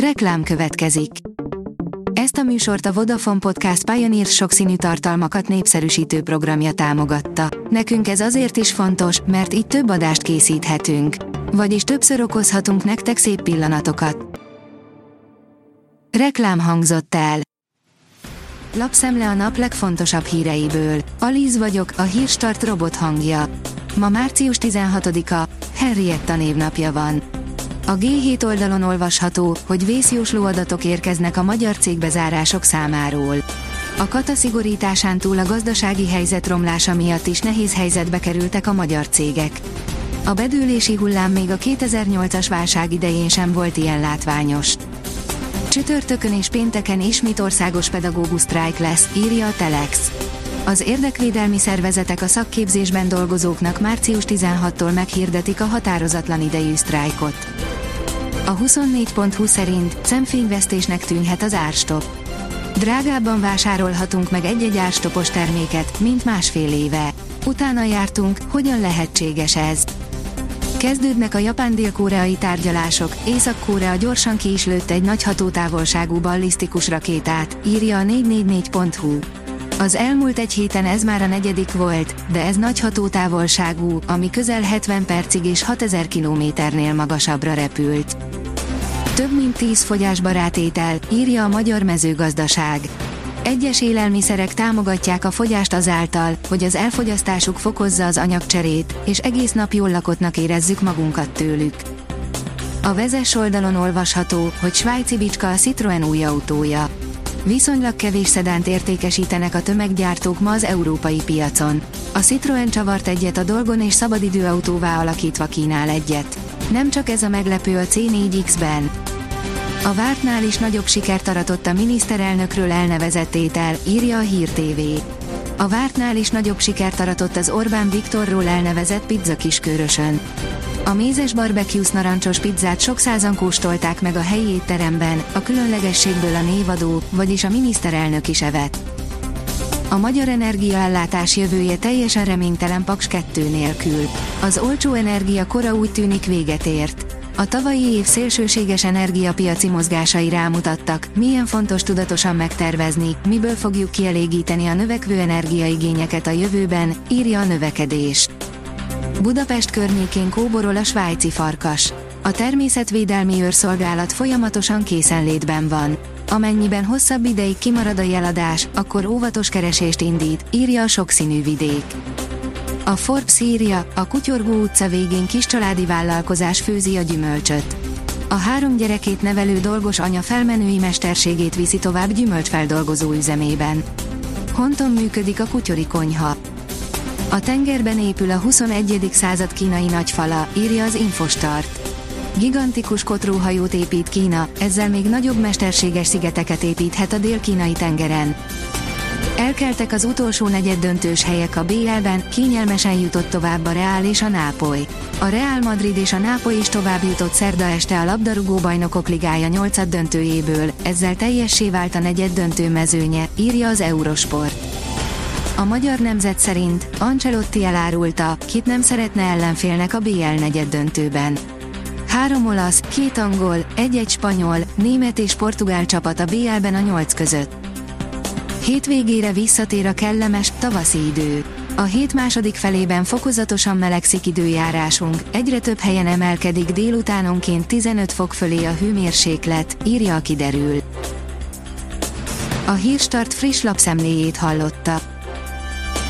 Reklám következik. Ezt a műsort a Vodafone Podcast Pioneer sokszínű tartalmakat népszerűsítő programja támogatta. Nekünk ez azért is fontos, mert így több adást készíthetünk. Vagyis többször okozhatunk nektek szép pillanatokat. Reklám hangzott el. Lapszemle a nap legfontosabb híreiből. Alíz vagyok, a hírstart robot hangja. Ma március 16-a, Henrietta névnapja van. A G7 oldalon olvasható, hogy vészjósló adatok érkeznek a magyar cégbezárások számáról. A kata szigorításán túl a gazdasági helyzet romlása miatt is nehéz helyzetbe kerültek a magyar cégek. A bedőlési hullám még a 2008-as válság idején sem volt ilyen látványos. Csütörtökön és pénteken ismét országos pedagógus sztrájk lesz, írja a Telex. Az érdekvédelmi szervezetek a szakképzésben dolgozóknak március 16-tól meghirdetik a határozatlan idejű sztrájkot. A 24.20 szerint szemfényvesztésnek tűnhet az árstop. Drágábban vásárolhatunk meg egy-egy árstopos terméket, mint másfél éve. Utána jártunk, hogyan lehetséges ez. Kezdődnek a japán-dél-koreai tárgyalások, Észak-Korea gyorsan ki is lőtt egy nagy hatótávolságú ballisztikus rakétát, írja a 444.hu. Az elmúlt egy héten ez már a negyedik volt, de ez nagy hatótávolságú, ami közel 70 percig és 6000 kilométernél magasabbra repült. Több mint 10 fogyásbarát étel, írja a Magyar Mezőgazdaság. Egyes élelmiszerek támogatják a fogyást azáltal, hogy az elfogyasztásuk fokozza az anyagcserét, és egész nap jól lakottnak érezzük magunkat tőlük. A vezes oldalon olvasható, hogy svájci bicska a Citroen új autója. Viszonylag kevés szedánt értékesítenek a tömeggyártók ma az európai piacon. A Citroen csavart egyet a dolgon és szabadidőautóvá alakítva kínál egyet. Nem csak ez a meglepő a C4X-ben. A vártnál is nagyobb sikert aratott a miniszterelnökről elnevezett étel, írja a Hír TV. A vártnál is nagyobb sikert aratott az Orbán Viktorról elnevezett pizza kiskörösön. A mézes barbecues narancsos pizzát sok százan kóstolták meg a helyi étteremben, a különlegességből a névadó, vagyis a miniszterelnök is evett. A magyar energiaellátás jövője teljesen reménytelen Paks 2 nélkül. Az olcsó energia kora úgy tűnik véget ért. A tavalyi év szélsőséges energiapiaci mozgásai rámutattak, milyen fontos tudatosan megtervezni, miből fogjuk kielégíteni a növekvő energiaigényeket a jövőben, írja a növekedés. Budapest környékén kóborol a svájci farkas. A természetvédelmi őrszolgálat folyamatosan készenlétben van. Amennyiben hosszabb ideig kimarad a jeladás, akkor óvatos keresést indít, írja a sokszínű vidék. A Forbes írja, a Kutyorgó utca végén kis családi vállalkozás főzi a gyümölcsöt. A három gyerekét nevelő dolgos anya felmenői mesterségét viszi tovább gyümölcsfeldolgozó üzemében. Honton működik a kutyori konyha. A tengerben épül a 21. század kínai nagyfala, írja az Infostart. Gigantikus kotróhajót épít Kína, ezzel még nagyobb mesterséges szigeteket építhet a dél-kínai tengeren. Elkeltek az utolsó negyed döntős helyek a BL-ben, kényelmesen jutott tovább a Real és a Nápoly. A Real Madrid és a Nápoly is tovább jutott szerda este a labdarúgó bajnokok ligája 8 döntőjéből, ezzel teljessé vált a negyed döntő mezőnye, írja az Eurosport. A magyar nemzet szerint Ancelotti elárulta, kit nem szeretne ellenfélnek a BL negyed döntőben. Három olasz, két angol, egy-egy spanyol, német és portugál csapat a BL-ben a nyolc között. Hétvégére visszatér a kellemes, tavaszi idő. A hét második felében fokozatosan melegszik időjárásunk, egyre több helyen emelkedik délutánonként 15 fok fölé a hőmérséklet, írja a kiderül. A Hírstart friss lapszemléjét hallotta.